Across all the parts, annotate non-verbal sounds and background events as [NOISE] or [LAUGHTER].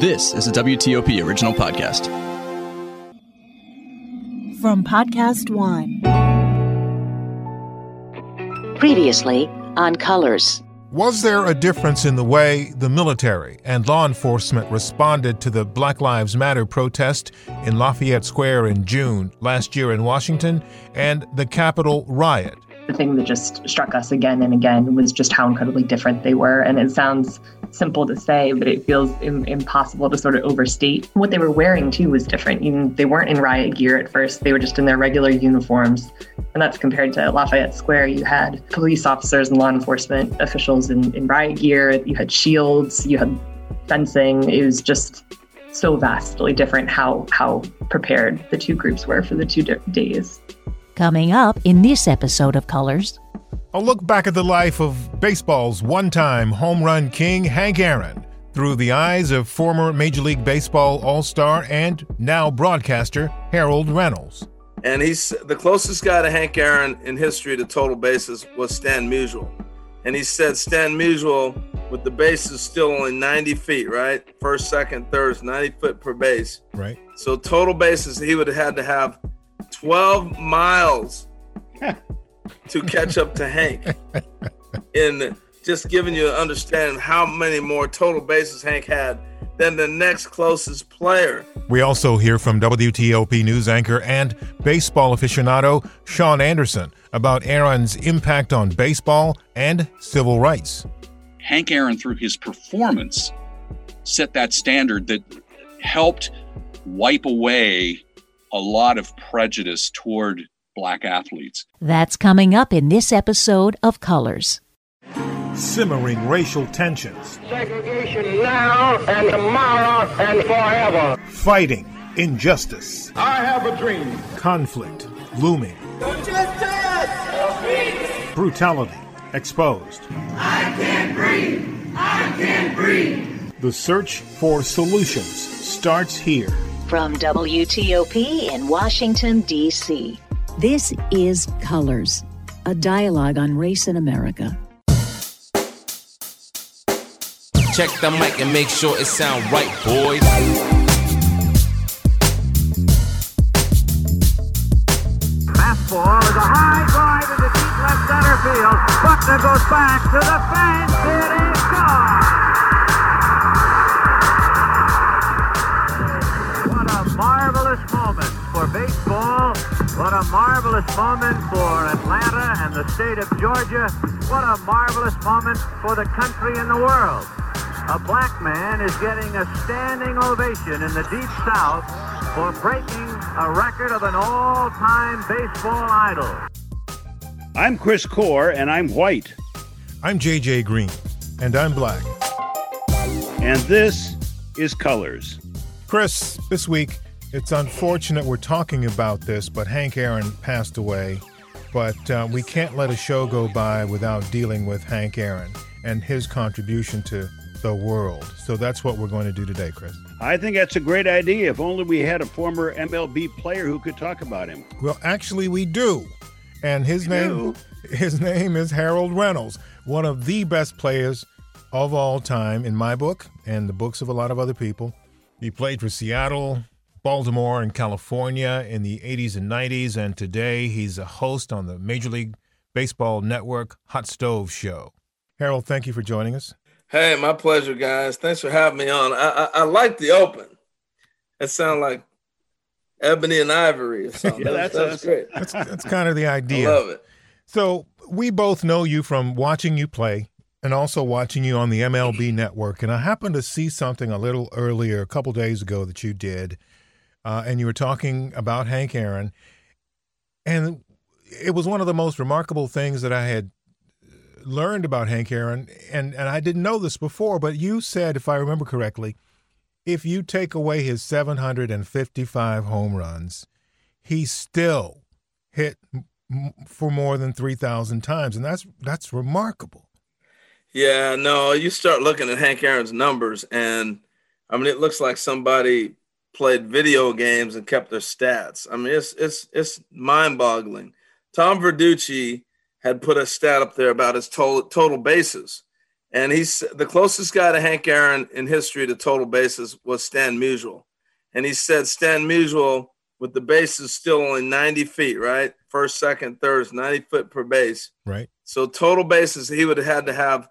This is a WTOP original podcast. From Podcast One. Previously on Colors. Was there a difference in the way the military and law enforcement responded to the Black Lives Matter protest in Lafayette Square in June last year in Washington and the Capitol riot? The thing that just struck us again and again was just how incredibly different they were. And it sounds simple to say, but it feels Im- impossible to sort of overstate. What they were wearing too was different. Even they weren't in riot gear at first; they were just in their regular uniforms, and that's compared to Lafayette Square. You had police officers and law enforcement officials in, in riot gear. You had shields. You had fencing. It was just so vastly different how how prepared the two groups were for the two days. Coming up in this episode of Colors. A look back at the life of baseball's one time home run king, Hank Aaron, through the eyes of former Major League Baseball All Star and now broadcaster Harold Reynolds. And he's the closest guy to Hank Aaron in history to total bases was Stan Musial. And he said Stan Musial, with the bases still only 90 feet, right? First, second, third, 90 foot per base. Right. So total bases, he would have had to have 12 miles [LAUGHS] to catch up to Hank. In just giving you an understanding how many more total bases Hank had than the next closest player. We also hear from WTOP news anchor and baseball aficionado Sean Anderson about Aaron's impact on baseball and civil rights. Hank Aaron, through his performance, set that standard that helped wipe away a lot of prejudice toward black athletes. That's coming up in this episode of Colors. Simmering racial tensions. Segregation now and tomorrow and forever. Fighting injustice. I have a dream. Conflict looming. Brutality exposed. I can't breathe. I can't breathe. The search for solutions starts here. From WTOP in Washington, D.C. This is Colors, a dialogue on race in America. Check the mic and make sure it sound right, boys. Fastball is a high drive into deep left center field. Buckner goes back to the fence. It is gone. What a marvelous moment for baseball. What a marvelous moment for Atlanta and the state of Georgia. What a marvelous moment for the country and the world. A black man is getting a standing ovation in the Deep South for breaking a record of an all-time baseball idol. I'm Chris Core, and I'm white. I'm JJ Green, and I'm black. And this is Colors. Chris, this week, it's unfortunate we're talking about this, but Hank Aaron passed away. But uh, we can't let a show go by without dealing with Hank Aaron and his contribution to the world. So that's what we're going to do today, Chris. I think that's a great idea. If only we had a former MLB player who could talk about him. Well, actually, we do. And his We name, [LAUGHS] his name is Harold Reynolds, one of the best players of all time in my book and the books of a lot of other people. He played for Seattle, Baltimore, and California in the 80s and 90s, and today he's a host on the Major League Baseball Network Hot Stove Show. Harold, thank you for joining us. Hey, my pleasure, guys. Thanks for having me on. I I, I like the open. It sounds like ebony and ivory or something. [LAUGHS] Yeah, that's, that's that's great. That's, that's kind of the [LAUGHS] I idea. love it. So we both know you from watching you play and also watching you on the MLB network. And I happened to see something a little earlier, a couple days ago, that you did. Uh, and you were talking about Hank Aaron. And it was one of the most remarkable things that I had learned about Hank Aaron. And, and I didn't know this before, but you said, if I remember correctly, if you take away his 755 home runs, he still hit for more than 3,000 times. And that's that's remarkable. Yeah, no, you start looking at Hank Aaron's numbers, and I mean, it looks like somebody played video games and kept their stats. I mean, it's it's it's mind-boggling. Tom Verducci had put a stat up there about his total total bases, And he's the closest guy to Hank Aaron in history to total bases was Stan Musial. And he said Stan Musial, with the bases still only 90 feet, right? First, second, third is 90 foot per base. Right. So total bases, he would have had to have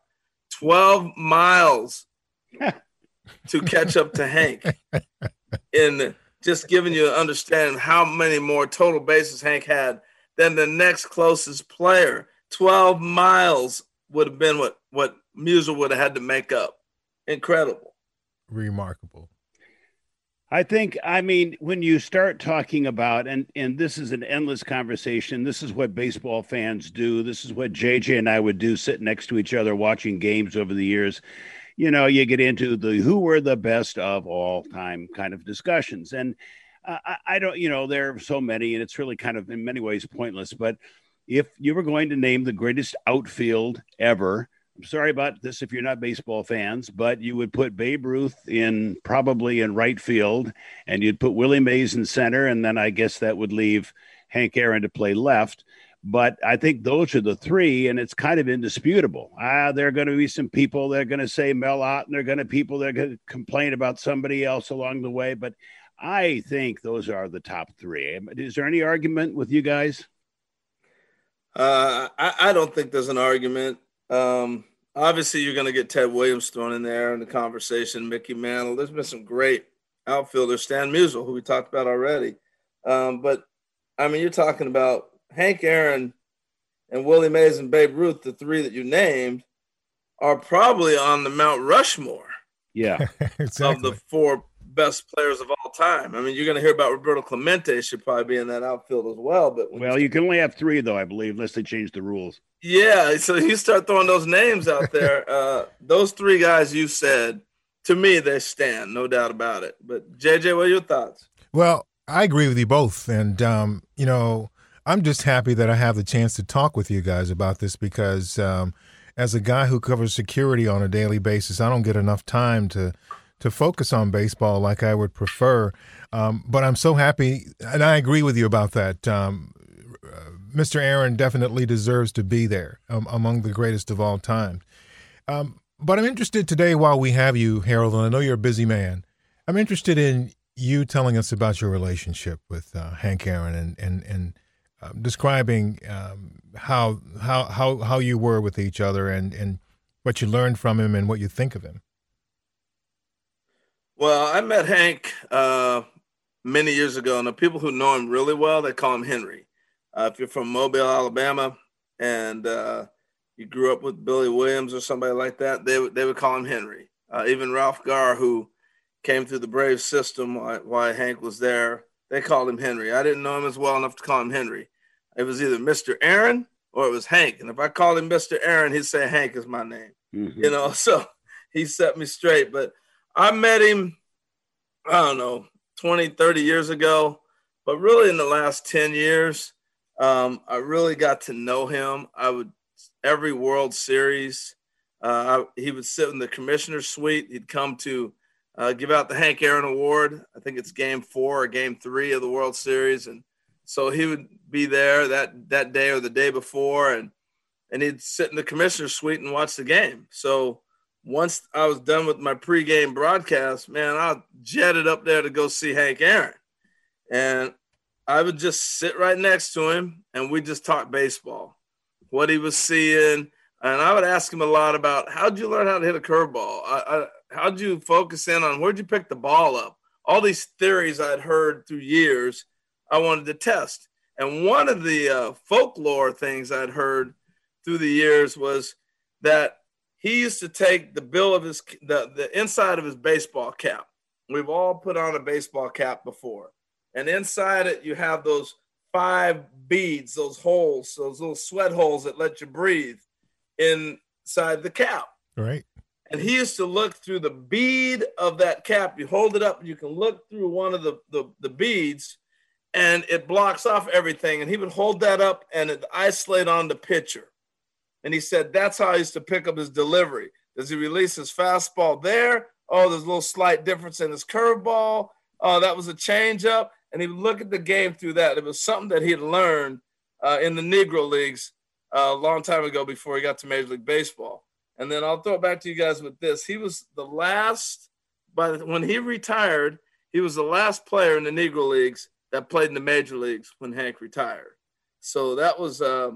12 miles [LAUGHS] to catch up to Hank. [LAUGHS] In just giving you an understanding how many more total bases Hank had than the next closest player. 12 miles would have been what, what Musial would have had to make up. Incredible. Remarkable. I think, I mean, when you start talking about, and and this is an endless conversation. This is what baseball fans do. This is what JJ and I would do, sitting next to each other watching games over the years. You know, you get into the who were the best of all time kind of discussions, and I, I don't, you know, there are so many, and it's really kind of in many ways pointless. But if you were going to name the greatest outfield ever, I'm sorry about this if you're not baseball fans, but you would put Babe Ruth in probably in right field, and you'd put Willie Mays in center, and then I guess that would leave Hank Aaron to play left. But I think those are the three, and it's kind of indisputable. Ah, there are going to be some people that are going to say Mel Ott, and there are going to people that are going to complain about somebody else along the way. But I think those are the top three. Is there any argument with you guys? Uh, I, I don't think there's an argument. Um, obviously, you're going to get Ted Williams thrown in there in the conversation, Mickey Mantle. There's been some great outfielders, Stan Musial, who we talked about already. Um, but I mean, you're talking about Hank Aaron and Willie Mays and Babe Ruth, the three that you named, are probably on the Mount Rushmore. Yeah, [LAUGHS] exactly. Of the four best players of all time. I mean, you're going to hear about Roberto Clemente should probably be in that outfield as well. But well, you can only have three though, I believe, unless they change the rules. Yeah, so you start throwing those names out there. [LAUGHS] uh, those three guys you said, to me, they stand, no doubt about it. But JJ, what are your thoughts? Well, I agree with you both, and um, you know, I'm just happy that I have the chance to talk with you guys about this because, um, as a guy who covers security on a daily basis, I don't get enough time to to focus on baseball like I would prefer. Um, but I'm so happy, and I agree with you about that. Um, Mr. Aaron definitely deserves to be there um, among the greatest of all time. Um, but I'm interested today, while we have you, Harold, and I know you're a busy man. I'm interested in you telling us about your relationship with uh, Hank Aaron and and and uh, describing um, how how how how you were with each other and and what you learned from him and what you think of him. Well, I met Hank uh, many years ago, and the people who know him really well they call him Henry. Uh, if you're from Mobile, Alabama, and uh, you grew up with Billy Williams or somebody like that, they they would call him Henry. Uh, even Ralph Garr, who came through the Brave system while, while Hank was there, they called him Henry. I didn't know him as well enough to call him Henry. It was either Mr. Aaron or it was Hank. And if I called him Mr. Aaron, he'd say Hank is my name. Mm-hmm. You know, [LAUGHS] so he set me straight. But I met him, I don't know, 20, 30 years ago. But really in the last 10 years, um, I really got to know him. I would every World Series. Uh, I, he would sit in the commissioner's suite. He'd come to uh, give out the Hank Aaron Award. I think it's Game Four or Game Three of the World Series, and so he would be there that that day or the day before, and and he'd sit in the commissioner's suite and watch the game. So once I was done with my pregame broadcast, man, I jetted up there to go see Hank Aaron, and I would just sit right next to him and we just talk baseball, what he was seeing. And I would ask him a lot about how'd you learn how to hit a curveball? I, I, how'd you focus in on where'd you pick the ball up? All these theories I'd heard through years, I wanted to test. And one of the uh, folklore things I'd heard through the years was that he used to take the bill of his the, the inside of his baseball cap. We've all put on a baseball cap before and inside it you have those five beads, those holes, those little sweat holes that let you breathe inside the cap. Right. And he used to look through the bead of that cap. You hold it up, and you can look through one of the, the, the beads, and it blocks off everything. And he would hold that up and it isolate on the pitcher. And he said that's how he used to pick up his delivery. Does he release his fastball there? Oh, there's a little slight difference in his curveball. Oh, that was a changeup and he would look at the game through that. It was something that he had learned uh, in the Negro leagues uh, a long time ago before he got to Major League Baseball. And then I'll throw it back to you guys with this. He was the last, the, when he retired, he was the last player in the Negro Leagues that played in the major leagues when Hank retired. So that was uh,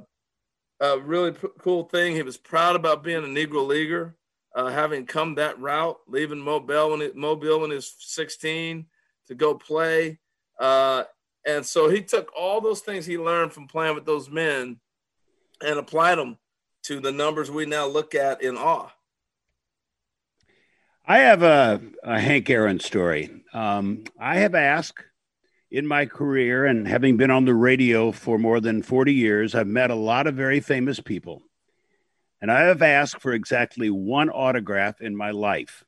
a really p- cool thing. He was proud about being a Negro Leaguer, uh, having come that route, leaving Mobile when it, Mobile when he was 16 to go play. Uh, and so he took all those things he learned from playing with those men and applied them to the numbers we now look at in awe. I have a, a Hank Aaron story. Um, I have asked in my career and having been on the radio for more than 40 years, I've met a lot of very famous people. And I have asked for exactly one autograph in my life,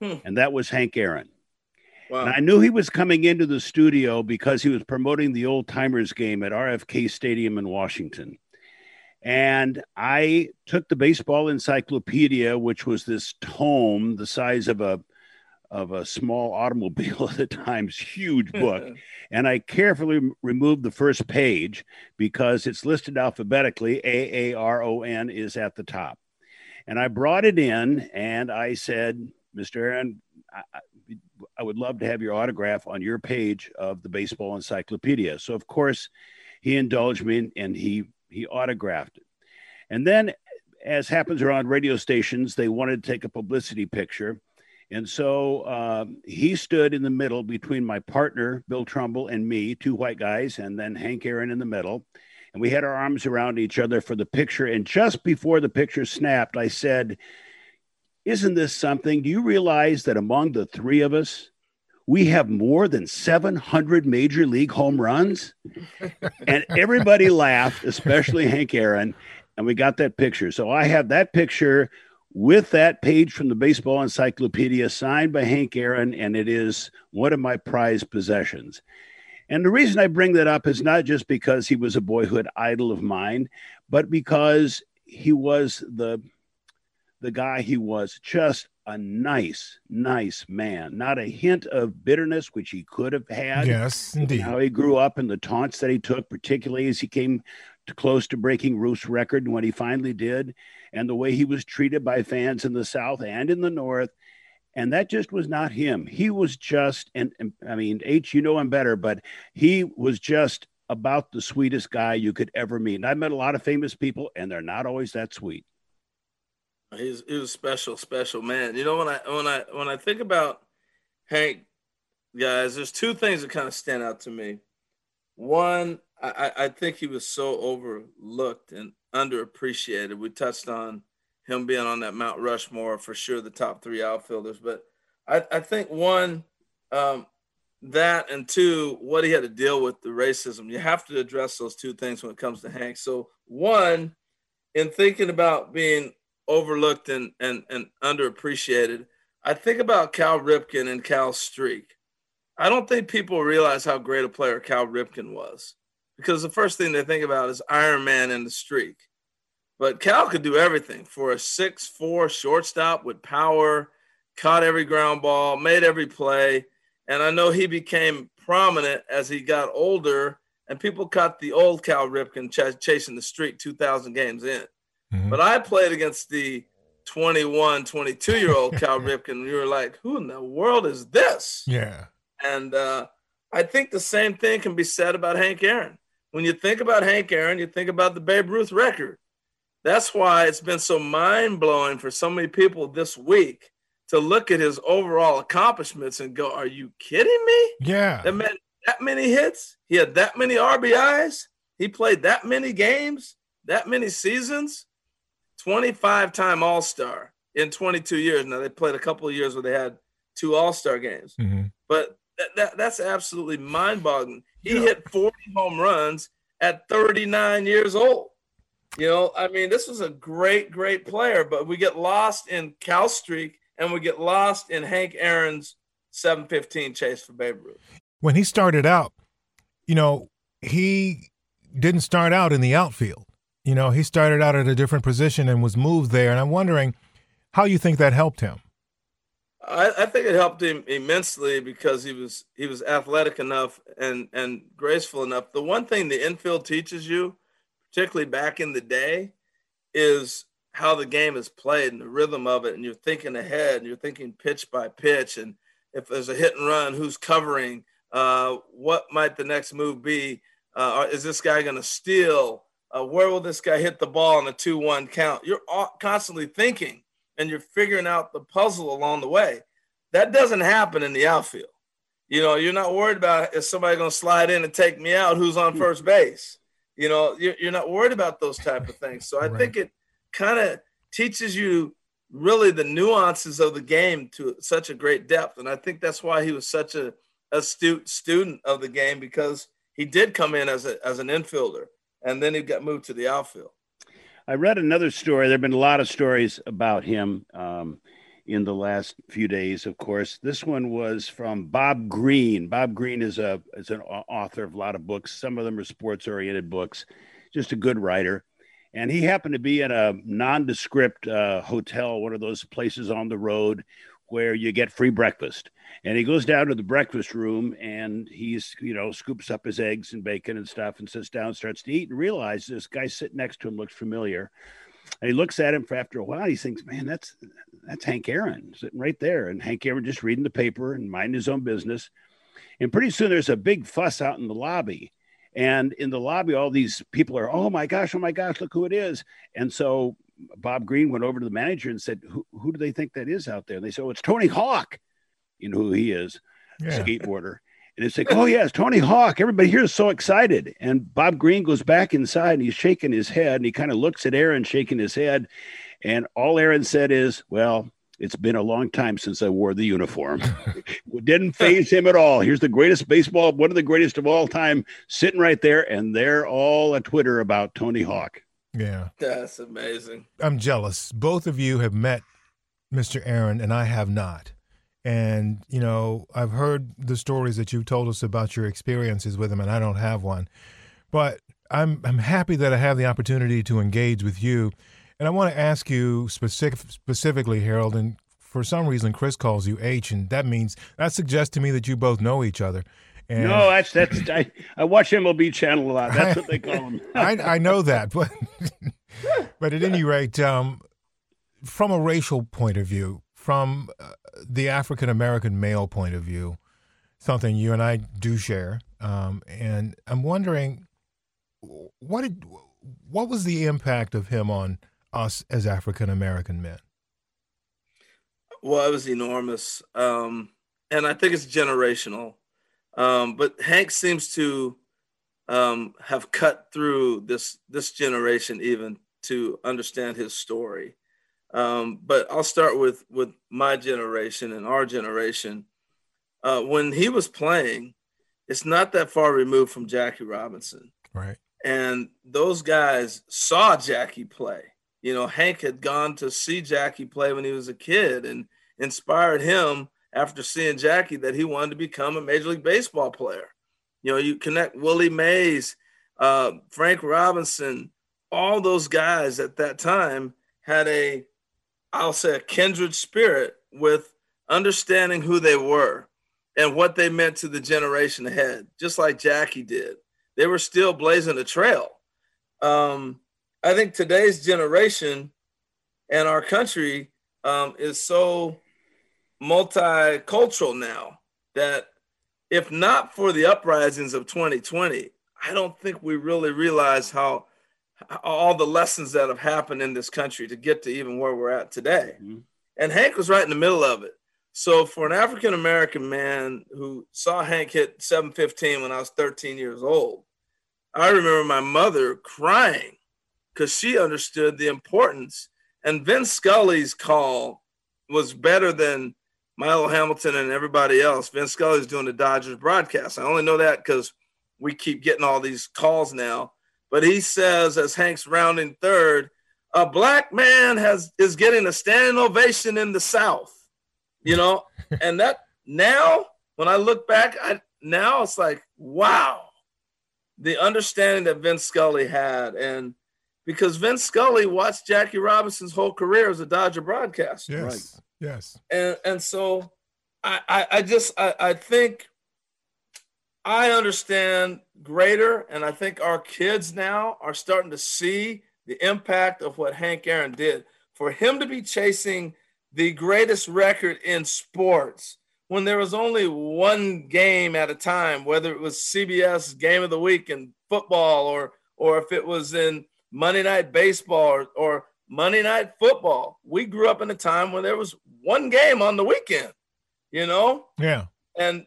hmm. and that was Hank Aaron. Wow. And I knew he was coming into the studio because he was promoting the old timers game at RFK Stadium in Washington. And I took the baseball encyclopedia, which was this tome the size of a of a small automobile [LAUGHS] at the time's huge [LAUGHS] book. and I carefully removed the first page because it's listed alphabetically. A A R O N is at the top. And I brought it in and I said, Mr. Aaron, I, I would love to have your autograph on your page of the baseball encyclopedia. So, of course, he indulged me and he he autographed it. And then, as happens around radio stations, they wanted to take a publicity picture. And so um, he stood in the middle between my partner, Bill Trumbull, and me, two white guys, and then Hank Aaron in the middle. And we had our arms around each other for the picture. And just before the picture snapped, I said, Isn't this something? Do you realize that among the three of us, we have more than 700 major league home runs. and everybody laughed, especially Hank Aaron. And we got that picture. So I have that picture with that page from the Baseball Encyclopedia signed by Hank Aaron, and it is one of my prized possessions. And the reason I bring that up is not just because he was a boyhood idol of mine, but because he was the the guy he was just a nice, nice man. Not a hint of bitterness, which he could have had. Yes, indeed. How he grew up and the taunts that he took, particularly as he came to close to breaking Ruth's record and when he finally did, and the way he was treated by fans in the South and in the North. And that just was not him. He was just, and, and I mean, H, you know him better, but he was just about the sweetest guy you could ever meet. And I've met a lot of famous people, and they're not always that sweet. He's he was special, special man. You know when I when I when I think about Hank, guys, there's two things that kind of stand out to me. One, I, I think he was so overlooked and underappreciated. We touched on him being on that Mount Rushmore for sure, the top three outfielders. But I, I think one, um, that and two, what he had to deal with the racism. You have to address those two things when it comes to Hank. So one, in thinking about being overlooked and, and, and underappreciated. I think about Cal Ripken and Cal Streak. I don't think people realize how great a player Cal Ripken was because the first thing they think about is Iron Man and the streak. But Cal could do everything for a six-four shortstop with power, caught every ground ball, made every play. And I know he became prominent as he got older, and people caught the old Cal Ripken ch- chasing the streak 2,000 games in. Mm-hmm. But I played against the 21, 22 year old [LAUGHS] Cal Ripken. You were like, who in the world is this? Yeah. And uh, I think the same thing can be said about Hank Aaron. When you think about Hank Aaron, you think about the Babe Ruth record. That's why it's been so mind blowing for so many people this week to look at his overall accomplishments and go, Are you kidding me? Yeah. That meant that many hits. He had that many RBIs. He played that many games, that many seasons. 25 time All Star in 22 years. Now they played a couple of years where they had two All Star games, mm-hmm. but that, that, that's absolutely mind boggling. He yeah. hit 40 home runs at 39 years old. You know, I mean, this was a great, great player, but we get lost in Cal Streak and we get lost in Hank Aaron's 715 chase for Babe Ruth. When he started out, you know, he didn't start out in the outfield. You know, he started out at a different position and was moved there. And I'm wondering how you think that helped him. I, I, think it helped him immensely because he was he was athletic enough and and graceful enough. The one thing the infield teaches you, particularly back in the day, is how the game is played and the rhythm of it, and you're thinking ahead and you're thinking pitch by pitch, and if there's a hit and run, who's covering? Uh, what might the next move be? Uh, is this guy going to steal? Uh, where will this guy hit the ball on a 2 1 count? You're constantly thinking and you're figuring out the puzzle along the way. That doesn't happen in the outfield. You know, you're not worried about is somebody going to slide in and take me out who's on first base. You know, you're, you're not worried about those type of things. So I right. think it kind of teaches you really the nuances of the game to such a great depth. And I think that's why he was such a astute student of the game because he did come in as a as an infielder and then he got moved to the outfield. I read another story. There have been a lot of stories about him um, in the last few days. Of course, this one was from Bob Greene. Bob Greene is a is an author of a lot of books. Some of them are sports oriented books. Just a good writer. And he happened to be in a nondescript uh, hotel, one of those places on the road where you get free breakfast. And he goes down to the breakfast room and he's, you know, scoops up his eggs and bacon and stuff and sits down, starts to eat, and realizes this guy sitting next to him looks familiar. And he looks at him for after a while. He thinks, man, that's that's Hank Aaron sitting right there. And Hank Aaron just reading the paper and minding his own business. And pretty soon there's a big fuss out in the lobby. And in the lobby, all these people are, oh my gosh, oh my gosh, look who it is. And so Bob Greene went over to the manager and said, who, who do they think that is out there? And they said, oh, it's Tony Hawk. You know who he is, yeah. skateboarder. And it's like, oh, yeah, it's Tony Hawk. Everybody here is so excited. And Bob Greene goes back inside and he's shaking his head and he kind of looks at Aaron, shaking his head. And all Aaron said is, well, it's been a long time since I wore the uniform. it [LAUGHS] didn't phase him at all. Here's the greatest baseball, one of the greatest of all time, sitting right there. And they're all a Twitter about Tony Hawk. Yeah. That's amazing. I'm jealous. Both of you have met Mr. Aaron, and I have not. And, you know, I've heard the stories that you've told us about your experiences with him, and I don't have one. But I'm, I'm happy that I have the opportunity to engage with you. And I want to ask you specific, specifically, Harold, and for some reason, Chris calls you H, and that means that suggests to me that you both know each other. And no, that's that's I, I watch MLB Channel a lot. That's what they call him. [LAUGHS] I, I know that, but [LAUGHS] but at any rate, um, from a racial point of view, from uh, the African American male point of view, something you and I do share, um, and I'm wondering what did what was the impact of him on us as African American men? Well, it was enormous, um, and I think it's generational. Um, but Hank seems to um, have cut through this this generation even to understand his story. Um, but I'll start with with my generation and our generation. Uh, when he was playing, it's not that far removed from Jackie Robinson. Right. And those guys saw Jackie play. You know, Hank had gone to see Jackie play when he was a kid and inspired him after seeing Jackie that he wanted to become a Major League Baseball player. You know, you connect Willie Mays, uh, Frank Robinson, all those guys at that time had a, I'll say, a kindred spirit with understanding who they were and what they meant to the generation ahead, just like Jackie did. They were still blazing a trail. Um, I think today's generation and our country um, is so multicultural now that if not for the uprisings of 2020, I don't think we really realize how all the lessons that have happened in this country to get to even where we're at today. Mm-hmm. And Hank was right in the middle of it. So for an African American man who saw Hank hit 715 when I was 13 years old, I remember my mother crying because she understood the importance. And Vin Scully's call was better than Milo Hamilton and everybody else. Vince Scully's doing the Dodgers broadcast. I only know that because we keep getting all these calls now. But he says, as Hank's rounding third, a black man has is getting a standing ovation in the South. You know, [LAUGHS] and that now when I look back, I now it's like, wow, the understanding that Vince Scully had, and because Vince Scully watched Jackie Robinson's whole career as a Dodger broadcaster. Yes. Right? Yes. And and so I, I, I just I, I think I understand greater, and I think our kids now are starting to see the impact of what Hank Aaron did. For him to be chasing the greatest record in sports when there was only one game at a time, whether it was CBS game of the week in football or or if it was in Monday night baseball or, or Monday night football. We grew up in a time when there was one game on the weekend, you know? Yeah. And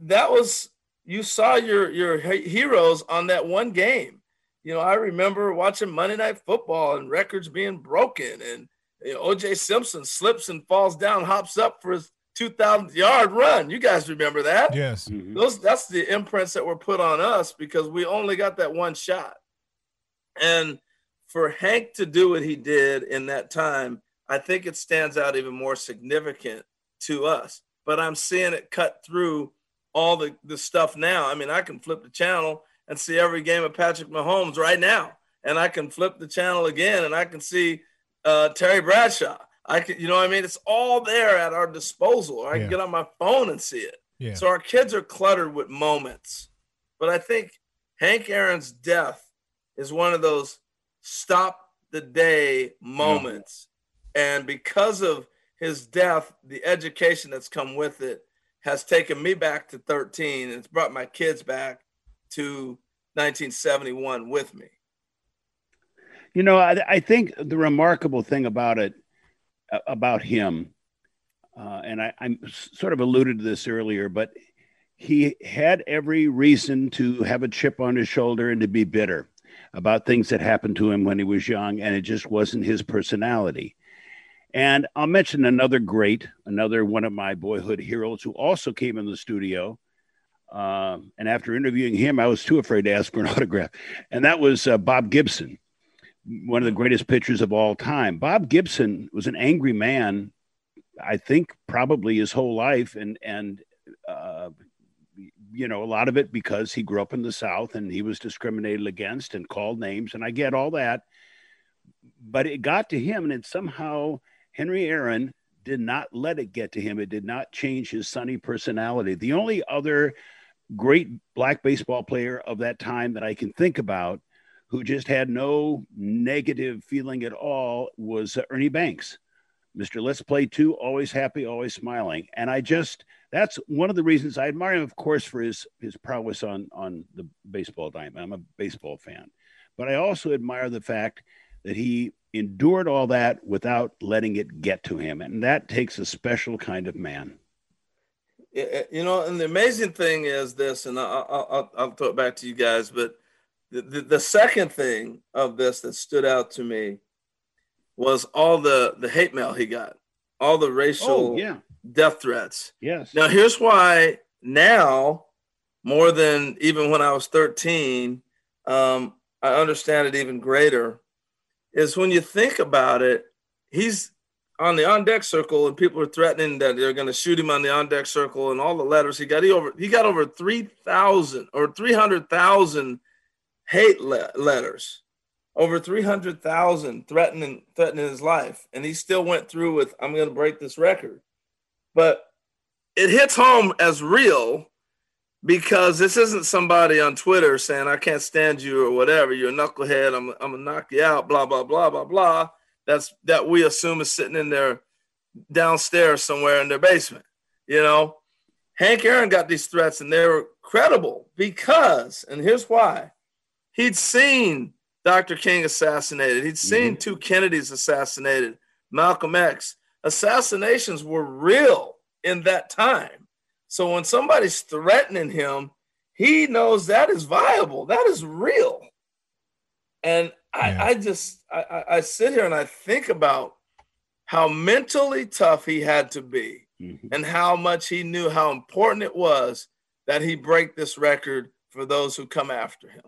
that was you saw your your heroes on that one game. You know, I remember watching Monday Night Football and records being broken, and you know, O.J. Simpson slips and falls down, hops up for his 2,000 yard run. You guys remember that? Yes. Mm-hmm. Those that's the imprints that were put on us because we only got that one shot. And for Hank to do what he did in that time, I think it stands out even more significant to us. But I'm seeing it cut through all the, the stuff now. I mean, I can flip the channel and see every game of Patrick Mahomes right now. And I can flip the channel again and I can see uh, Terry Bradshaw. I can, you know what I mean? It's all there at our disposal. I yeah. can get on my phone and see it. Yeah. So our kids are cluttered with moments. But I think Hank Aaron's death is one of those stop the day moments. And because of his death, the education that's come with it has taken me back to 13 and it's brought my kids back to 1971 with me. You know, I, I think the remarkable thing about it, about him, uh, and I, I sort of alluded to this earlier, but he had every reason to have a chip on his shoulder and to be bitter about things that happened to him when he was young, and it just wasn't his personality. And I'll mention another great, another one of my boyhood heroes who also came in the studio. Um, and after interviewing him, I was too afraid to ask for an [LAUGHS] autograph. And that was uh, Bob Gibson, one of the greatest pitchers of all time. Bob Gibson was an angry man, I think, probably his whole life. And, and, uh, you know, a lot of it because he grew up in the South and he was discriminated against and called names. And I get all that. But it got to him and it somehow Henry Aaron did not let it get to him. It did not change his sunny personality. The only other great black baseball player of that time that I can think about who just had no negative feeling at all was uh, Ernie Banks. Mr. Let's Play 2, always happy, always smiling. And I just, that's one of the reasons I admire him, of course, for his, his prowess on, on the baseball diamond. I'm a baseball fan. But I also admire the fact that he endured all that without letting it get to him. And that takes a special kind of man. Eh, you know, and the amazing thing is this, and I'll, I'll, I'll throw it back to you guys, but the, the, the, second thing of this that stood out to me was all the, the hate mail he got, all the racial oh, yeah. Death threats. Yes. Now, here's why now, more than even when I was 13, um, I understand it even greater is when you think about it, he's on the on deck circle and people are threatening that they're going to shoot him on the on deck circle and all the letters he got he over he got over 3000 or 300,000 hate le- letters over 300,000 threatening threatening his life and he still went through with I'm going to break this record but it hits home as real because this isn't somebody on Twitter saying I can't stand you or whatever. You're a knucklehead. I'm I'm gonna knock you out. Blah blah blah blah blah. That's that we assume is sitting in their downstairs somewhere in their basement. You know, Hank Aaron got these threats and they were credible because, and here's why: he'd seen Dr. King assassinated. He'd seen mm-hmm. two Kennedys assassinated. Malcolm X assassinations were real in that time so when somebody's threatening him, he knows that is viable. That is real. And yeah. I, I just I, I sit here and I think about how mentally tough he had to be mm-hmm. and how much he knew how important it was that he break this record for those who come after him.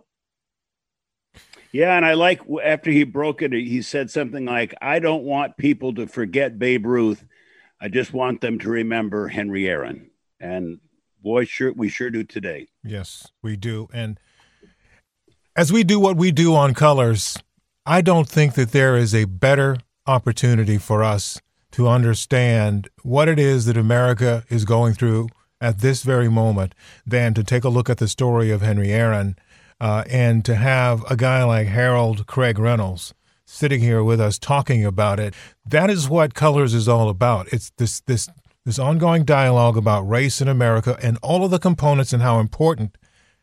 Yeah, and I like after he broke it, he said something like, I don't want people to forget Babe Ruth. I just want them to remember Henry Aaron. And boy, sure we sure do today. Yes, we do. And as we do what we do on colors, I don't think that there is a better opportunity for us to understand what it is that America is going through at this very moment than to take a look at the story of Henry Aaron. Uh, and to have a guy like Harold Craig Reynolds sitting here with us talking about it. That is what Colors is all about. It's this this this ongoing dialogue about race in America and all of the components and how important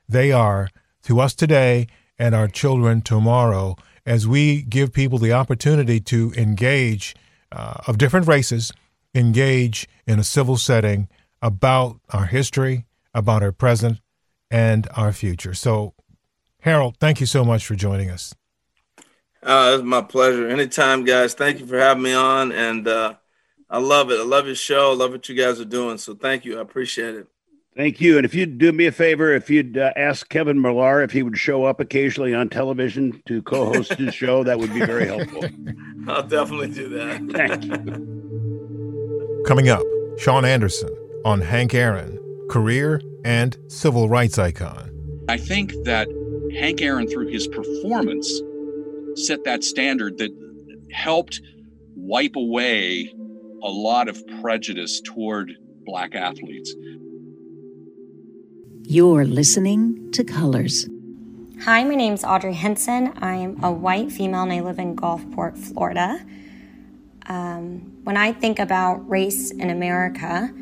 they are to us today and our children tomorrow as we give people the opportunity to engage uh, of different races, engage in a civil setting about our history, about our present, and our future. So, Harold, thank you so much for joining us. Uh, it's my pleasure. Anytime, guys. Thank you for having me on. And uh, I love it. I love your show. I love what you guys are doing. So thank you. I appreciate it. Thank you. And if you'd do me a favor, if you'd uh, ask Kevin Millar if he would show up occasionally on television to co host his [LAUGHS] show, that would be very helpful. [LAUGHS] I'll definitely do that. [LAUGHS] Thank you. Coming up, Sean Anderson on Hank Aaron, career and civil rights icon. I think that Hank Aaron, through his performance, set that standard that helped wipe away a lot of prejudice toward black athletes. You're listening to Colors. Hi, my name's Audrey Henson. I'm a white female and I live in Gulfport, Florida. Um, when I think about race in America,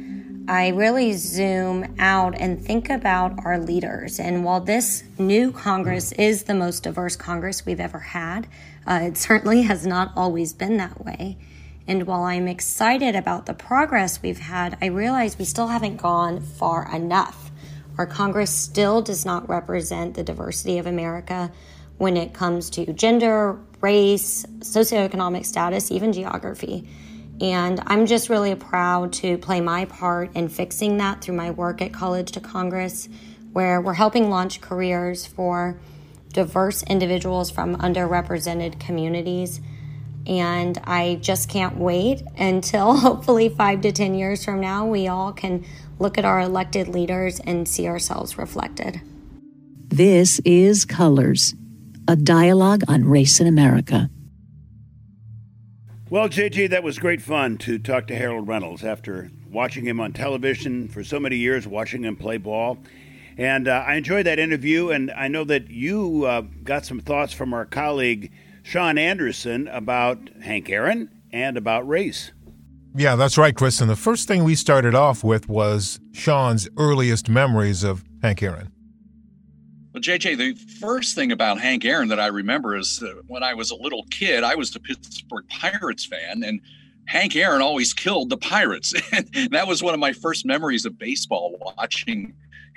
I really zoom out and think about our leaders. And while this new Congress is the most diverse Congress we've ever had, uh, it certainly [LAUGHS] has not always been that way. And while I'm excited about the progress we've had, I realize we still haven't gone far enough. Our Congress still does not represent the diversity of America when it comes to gender, race, socioeconomic status, even geography. And I'm just really proud to play my part in fixing that through my work at College to Congress, where we're helping launch careers for diverse individuals from underrepresented communities. And I just can't wait until [LAUGHS] hopefully five to 10 years from now, we all can look at our elected leaders and see ourselves reflected. This is Colors, a dialogue on race in America. Well, JJ, that was great fun to talk to Harold Reynolds after watching him on television for so many years, watching him play ball. And uh, I enjoyed that interview, and I know that you uh, got some thoughts from our colleague Sean Anderson about Hank Aaron and about race. Yeah, that's right, Chris. And the first thing we started off with was Sean's earliest memories of Hank Aaron. Well, JJ, the first thing about Hank Aaron that I remember is uh, when I was a little kid, I was a Pittsburgh Pirates fan, and Hank Aaron always killed the Pirates. [LAUGHS] And that was one of my first memories of baseball, watching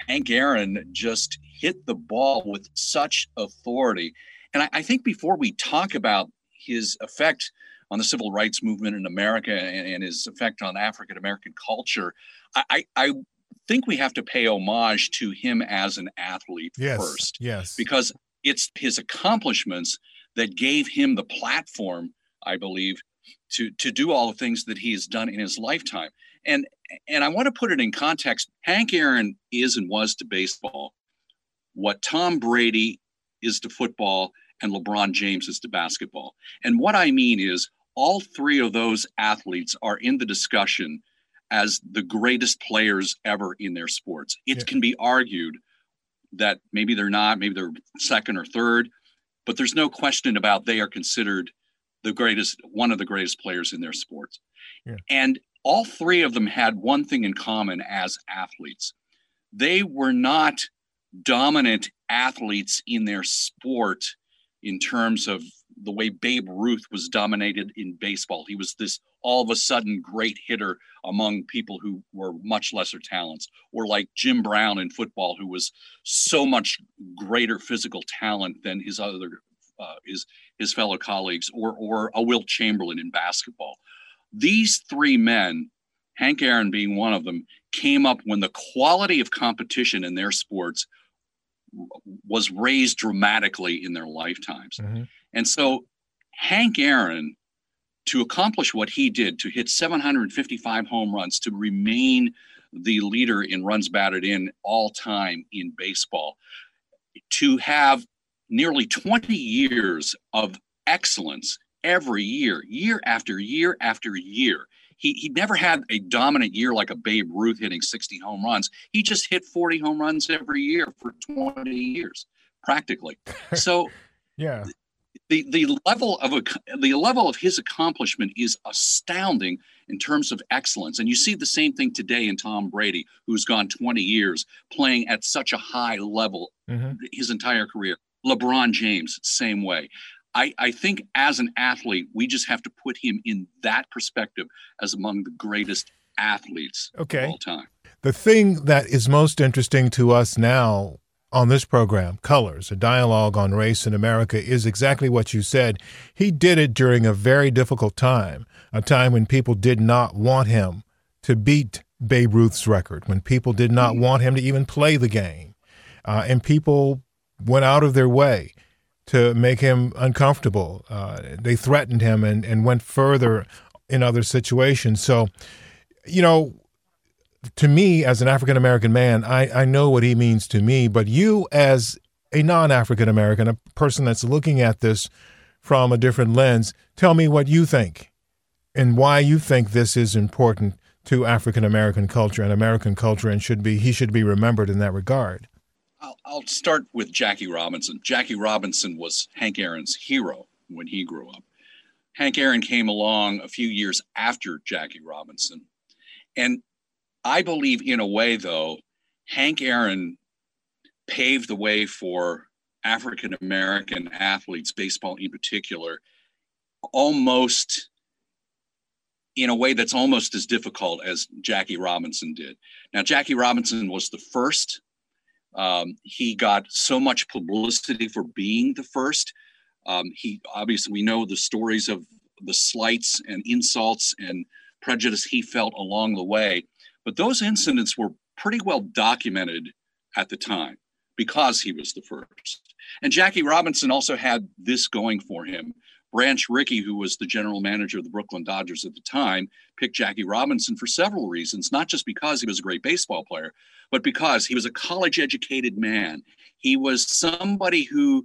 Hank Aaron just hit the ball with such authority. And I, I think before we talk about his effect on the civil rights movement in America and, and his effect on African American culture, I, I, think we have to pay homage to him as an athlete yes, first. Yes. Because it's his accomplishments that gave him the platform, I believe, to to do all the things that he has done in his lifetime. And and I want to put it in context. Hank Aaron is and was to baseball what Tom Brady is to football and LeBron James is to basketball. And what I mean is all three of those athletes are in the discussion as the greatest players ever in their sports. It yeah. can be argued that maybe they're not, maybe they're second or third, but there's no question about they are considered the greatest, one of the greatest players in their sports. Yeah. And all three of them had one thing in common as athletes. They were not dominant athletes in their sport in terms of the way Babe Ruth was dominated in baseball. He was this all of a sudden great hitter among people who were much lesser talents, or like Jim Brown in football, who was so much greater physical talent than his other uh, his his fellow colleagues, or or a Wilt Chamberlain in basketball. These three men, Hank Aaron being one of them, came up when the quality of competition in their sports was raised dramatically in their lifetimes. Mm-hmm. And so Hank Aaron, to accomplish what he did, to hit 755 home runs, to remain the leader in runs batted in all time in baseball, to have nearly 20 years of excellence every year, year after year after year. He, he never had a dominant year like a Babe Ruth hitting 60 home runs. He just hit 40 home runs every year for 20 years. practically. [LAUGHS] So yeah, the the level of a, the level of his accomplishment is astounding in terms of excellence. And you see the same thing today in Tom Brady, who's gone 20 years playing at such a high level mm-hmm. his entire career. LeBron James, same way. I, I think as an athlete, we just have to put him in that perspective as among the greatest athletes okay. of all time. The thing that is most interesting to us now on this program, Colors, a dialogue on race in America, is exactly what you said. He did it during a very difficult time, a time when people did not want him to beat Babe Ruth's record, when people did not mm-hmm. want him to even play the game. Uh, and people went out of their way to make him uncomfortable. Uh, they threatened him and, and went further in other situations. So, you know, to me, as an African American man, I, I know what he means to me. But you, as a non African American, a person that's looking at this from a different lens, tell me what you think and why you think this is important to African American culture and American culture and should be he should be remembered in that regard. I'll, I'll start with Jackie Robinson. Jackie Robinson was Hank Aaron's hero when he grew up. Hank Aaron came along a few years after Jackie Robinson. And I believe, in a way, though, Hank Aaron paved the way for African American athletes, baseball in particular, almost in a way that's almost as difficult as Jackie Robinson did. Now, Jackie Robinson was the first um, he got so much publicity for being the first. Um, he obviously we know the stories of the slights and insults and prejudice he felt along the way, but those incidents were pretty well documented at the time because he was the first. And Jackie Robinson also had this going for him. Branch Rickey, who was the general manager of the Brooklyn Dodgers at the time, picked Jackie Robinson for several reasons, not just because he was a great baseball player, but because he was a college educated man. He was somebody who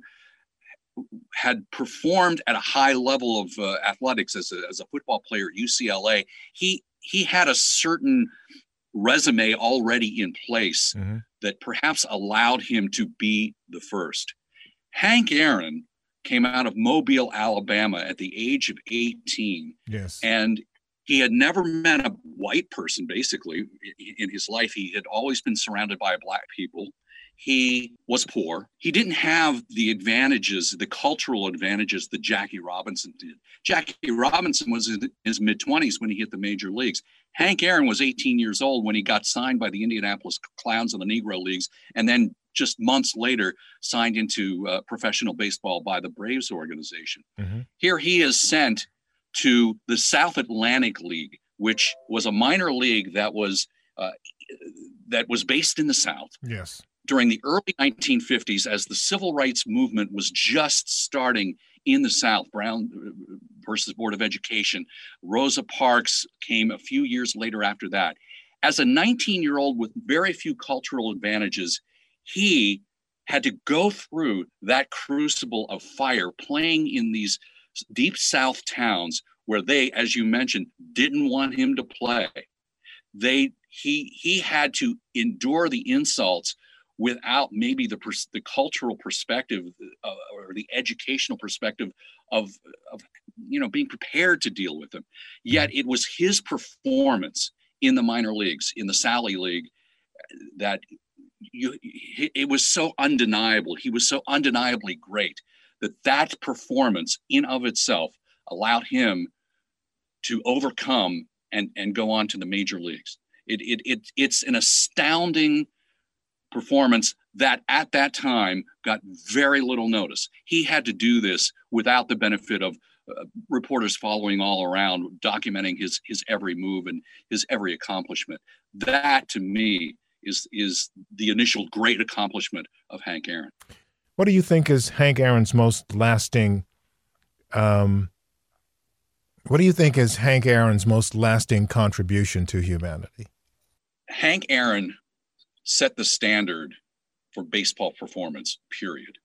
had performed at a high level of uh, athletics as a, as a football player at UCLA. He he had a certain resume already in place mm-hmm. that perhaps allowed him to be the first. Hank Aaron came out of Mobile, Alabama at the age of 18. Yes. And he had never met a white person basically in his life. He had always been surrounded by black people. He was poor. He didn't have the advantages, the cultural advantages that Jackie Robinson did. Jackie Robinson was in his mid 20s when he hit the major leagues. Hank Aaron was 18 years old when he got signed by the Indianapolis Clowns in the Negro Leagues and then just months later signed into uh, professional baseball by the Braves organization. Mm-hmm. Here he is sent to the South Atlantic League, which was a minor league that was uh, that was based in the South. Yes. During the early 1950s, as the civil rights movement was just starting in the South, Brown uh, versus Board of Education, Rosa Parks came a few years later after that. As a 19 year old with very few cultural advantages, he had to go through that crucible of fire playing in these deep south towns where they as you mentioned didn't want him to play. They he he had to endure the insults without maybe the the cultural perspective uh, or the educational perspective of of you know being prepared to deal with them yet it was his performance in the minor leagues in the Sally League that you, it was so undeniable. He was so undeniably great that that performance in of itself allowed him to overcome and, and go on to the major leagues. It, it, it, it's an astounding performance that at that time got very little notice. He had to do this without the benefit of uh, reporters following all around, documenting his, his every move and his every accomplishment. That to me is is the initial great accomplishment of Hank Aaron. What do you think is Hank Aaron's most lasting? Um, what do you think is Hank Aaron's most lasting contribution to humanity? Hank Aaron set the standard for baseball performance. Period.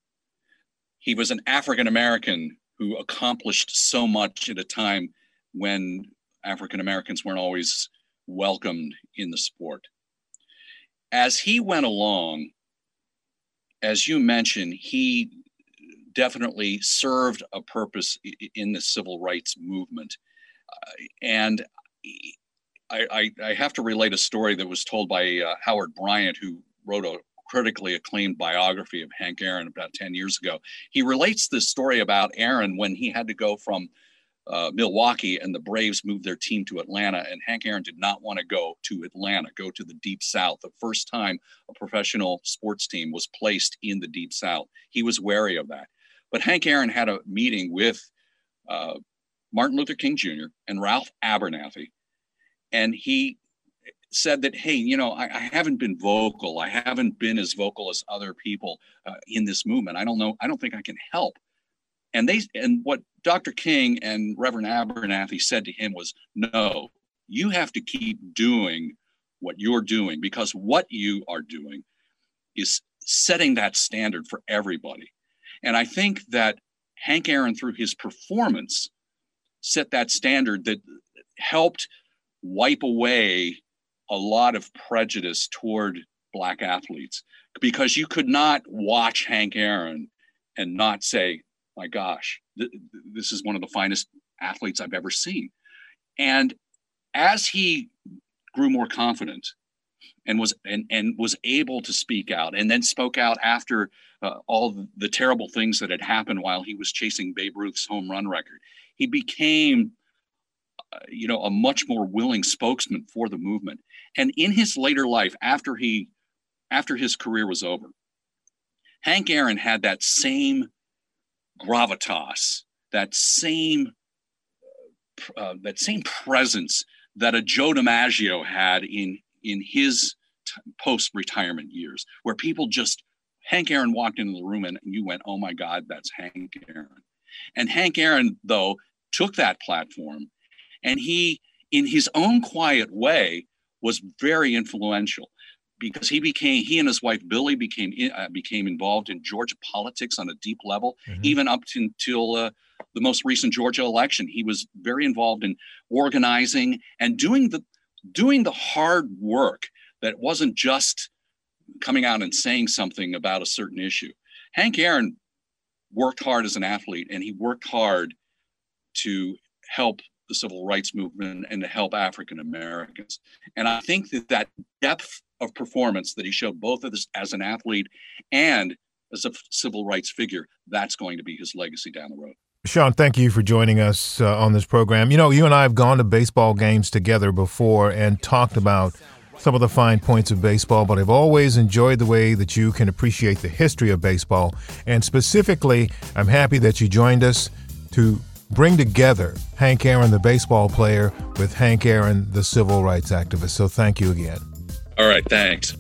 He was an African American who accomplished so much at a time when African Americans weren't always welcomed in the sport as he went along, as you mentioned, he definitely served a purpose in the civil rights movement. Uh, and I, I, have to relate a story that was told by uh, Howard Bryant, who wrote a critically acclaimed biography of Hank Aaron about 10 years ago. He relates this story about Aaron when he had to go from uh, Milwaukee and the Braves moved their team to Atlanta. And Hank Aaron did not want to go to Atlanta, go to the Deep South. The first time a professional sports team was placed in the Deep South, he was wary of that. But Hank Aaron had a meeting with uh, Martin Luther King Jr. and Ralph Abernathy. And he said that, hey, you know, I, I, haven't been vocal. I haven't been as vocal as other people uh, in this movement. I don't know. I don't think I can help. And they and what Dr. King and Reverend Abernathy said to him was, no, you have to keep doing what you're doing because what you are doing is setting that standard for everybody. And I think that Hank Aaron, through his performance, set that standard that helped wipe away a lot of prejudice toward black athletes because you could not watch Hank Aaron and not say, my gosh, th- this is one of the finest athletes I've ever seen. And as he grew more confident and was and, and was able to speak out and then spoke out after uh, all the terrible things that had happened while he was chasing Babe Ruth's home run record, he became you know a much more willing spokesman for the movement and in his later life after he after his career was over hank aaron had that same gravitas, that same uh, that same presence that a Joe DiMaggio had in in his t- post retirement years, where people just Hank Aaron walked into the room and you went, "Oh my God, that's Hank Aaron." And Hank Aaron, though, took that platform, and he, in his own quiet way, was very influential because he became he and his wife Billye became uh, became involved in Georgia politics on a deep level, mm-hmm. even up to, until uh, the most recent Georgia election. He was very involved in organizing and doing the doing the hard work that wasn't just coming out and saying something about a certain issue. Hank Aaron worked hard as an athlete, and he worked hard to help the civil rights movement and to help African Americans. And I think that that depth of performance that he showed both as, as an athlete and as a civil rights figure, that's going to be his legacy down the road. Sean, thank you for joining us uh, on this program. You know, you and I have gone to baseball games together before and talked about some of the fine points of baseball, but I've always enjoyed the way that you can appreciate the history of baseball. And specifically, I'm happy that you joined us to bring together Hank Aaron, the baseball player, with Hank Aaron, the civil rights activist. So thank you again. All right, thanks.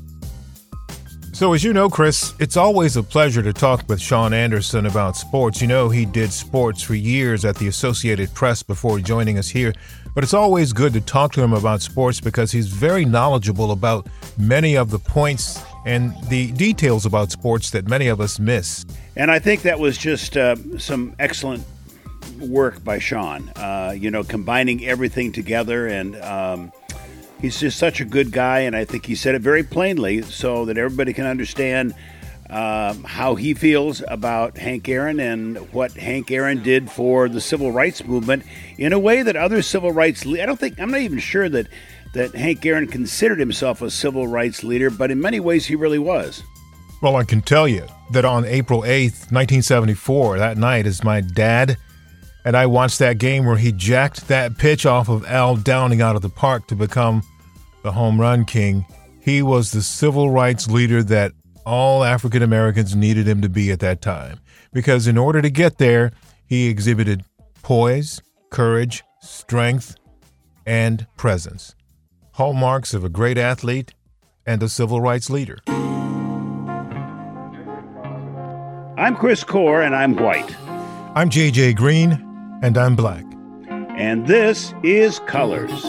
So, as you know, Chris, it's always a pleasure to talk with Sean Anderson about sports. You know, he did sports for years at the Associated Press before joining us here, but it's always good to talk to him about sports because he's very knowledgeable about many of the points and the details about sports that many of us miss. And I think that was just uh, some excellent work by Sean. Uh, you know, combining everything together and. Um, he's just such a good guy, and I think he said it very plainly so that everybody can understand um, how he feels about Hank Aaron and what Hank Aaron did for the civil rights movement in a way that other civil rights. Le- I don't think I'm not even sure that that Hank Aaron considered himself a civil rights leader, but in many ways he really was. Well, I can tell you that on April 8th, 1974, that night, as my dad and I watched that game where he jacked that pitch off of Al Downing out of the park to become the home run king. He was the civil rights leader that all African Americans needed him to be at that time. Because in order to get there, he exhibited poise, courage, strength, and presence. Hallmarks of a great athlete and a civil rights leader. I'm Chris Core, and I'm white. I'm JJ Green, and I'm black. And this is Colors.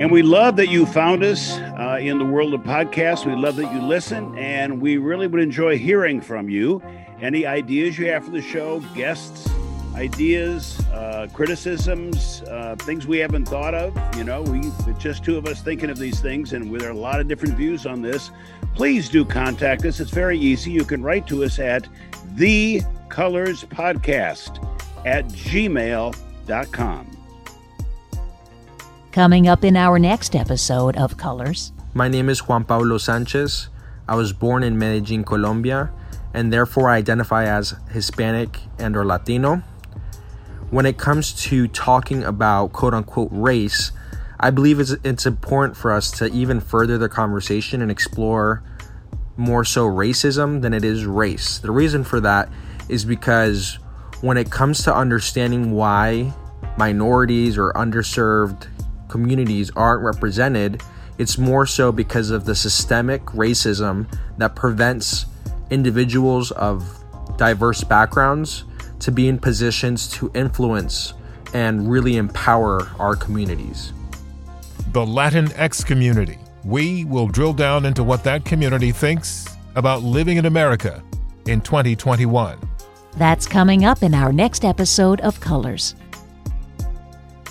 And we love that you found us uh, in the world of podcasts. We love that you listen, and we really would enjoy hearing from you. Any ideas you have for the show, guests, ideas, uh, criticisms, uh, things we haven't thought of. You know, we it's just two of us thinking of these things, and there are a lot of different views on this. Please do contact us. It's very easy. You can write to us at the Colors Podcast at gmail.com. Coming up in our next episode of Colors. My name is Juan Pablo Sanchez. I was born in Medellin, Colombia, and therefore I identify as Hispanic and or Latino. When it comes to talking about quote unquote race, I believe it's, it's important for us to even further the conversation and explore more so racism than it is race. The reason for that is because when it comes to understanding why minorities or underserved communities aren't represented, it's more so because of the systemic racism that prevents individuals of diverse backgrounds to be in positions to influence and really empower our communities. The Latinx community. We will drill down into what that community thinks about living in America in 2021. That's coming up in our next episode of Colors.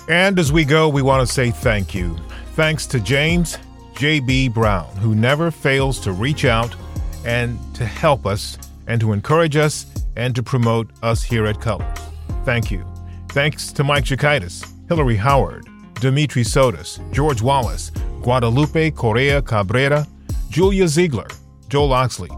And as we go, we want to say thank you. Thanks to James J.B. Brown, who never fails to reach out and to help us and to encourage us and to promote us here at Colors. Thank you. Thanks to Mike Jakaitis, Hillary Howard, Dimitri Sotis, George Wallace, Guadalupe Correa Cabrera, Julia Ziegler, Joel Oxley.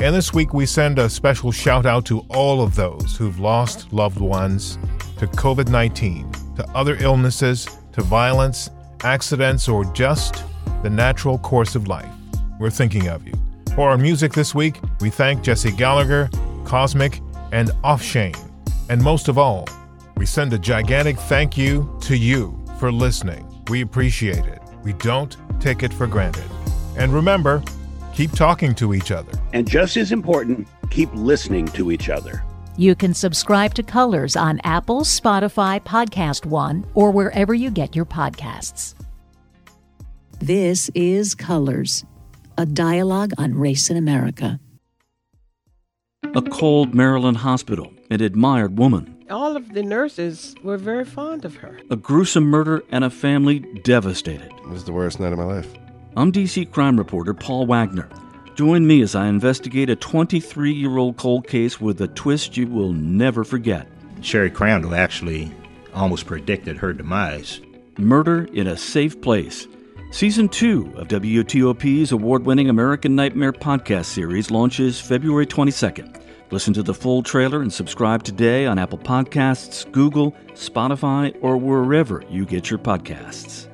And this week we send a special shout out to all of those who've lost loved ones to COVID 19, to other illnesses, to violence, accidents, or just the natural course of life. We're thinking of you. For our music this week, we thank Jesse Gallagher, Cosmic, and Offshane. And most of all, we send a gigantic thank you to you for listening. We appreciate it. We don't take it for granted. And remember, keep talking to each other. And just as important, keep listening to each other. You can subscribe to Colors on Apple, Spotify, Podcast One, or wherever you get your podcasts. This is Colors, a dialogue on race in America. A cold Maryland hospital, an admired woman. All of the nurses were very fond of her. A gruesome murder and a family devastated. It was the worst night of my life. I'm DC crime reporter Paul Wagner. Join me as I investigate a 23 year old cold case with a twist you will never forget. Sherry Crandall actually almost predicted her demise. Murder in a Safe Place. Season 2 of WTOP's award winning American Nightmare podcast series launches February 22nd. Listen to the full trailer and subscribe today on Apple Podcasts, Google, Spotify, or wherever you get your podcasts.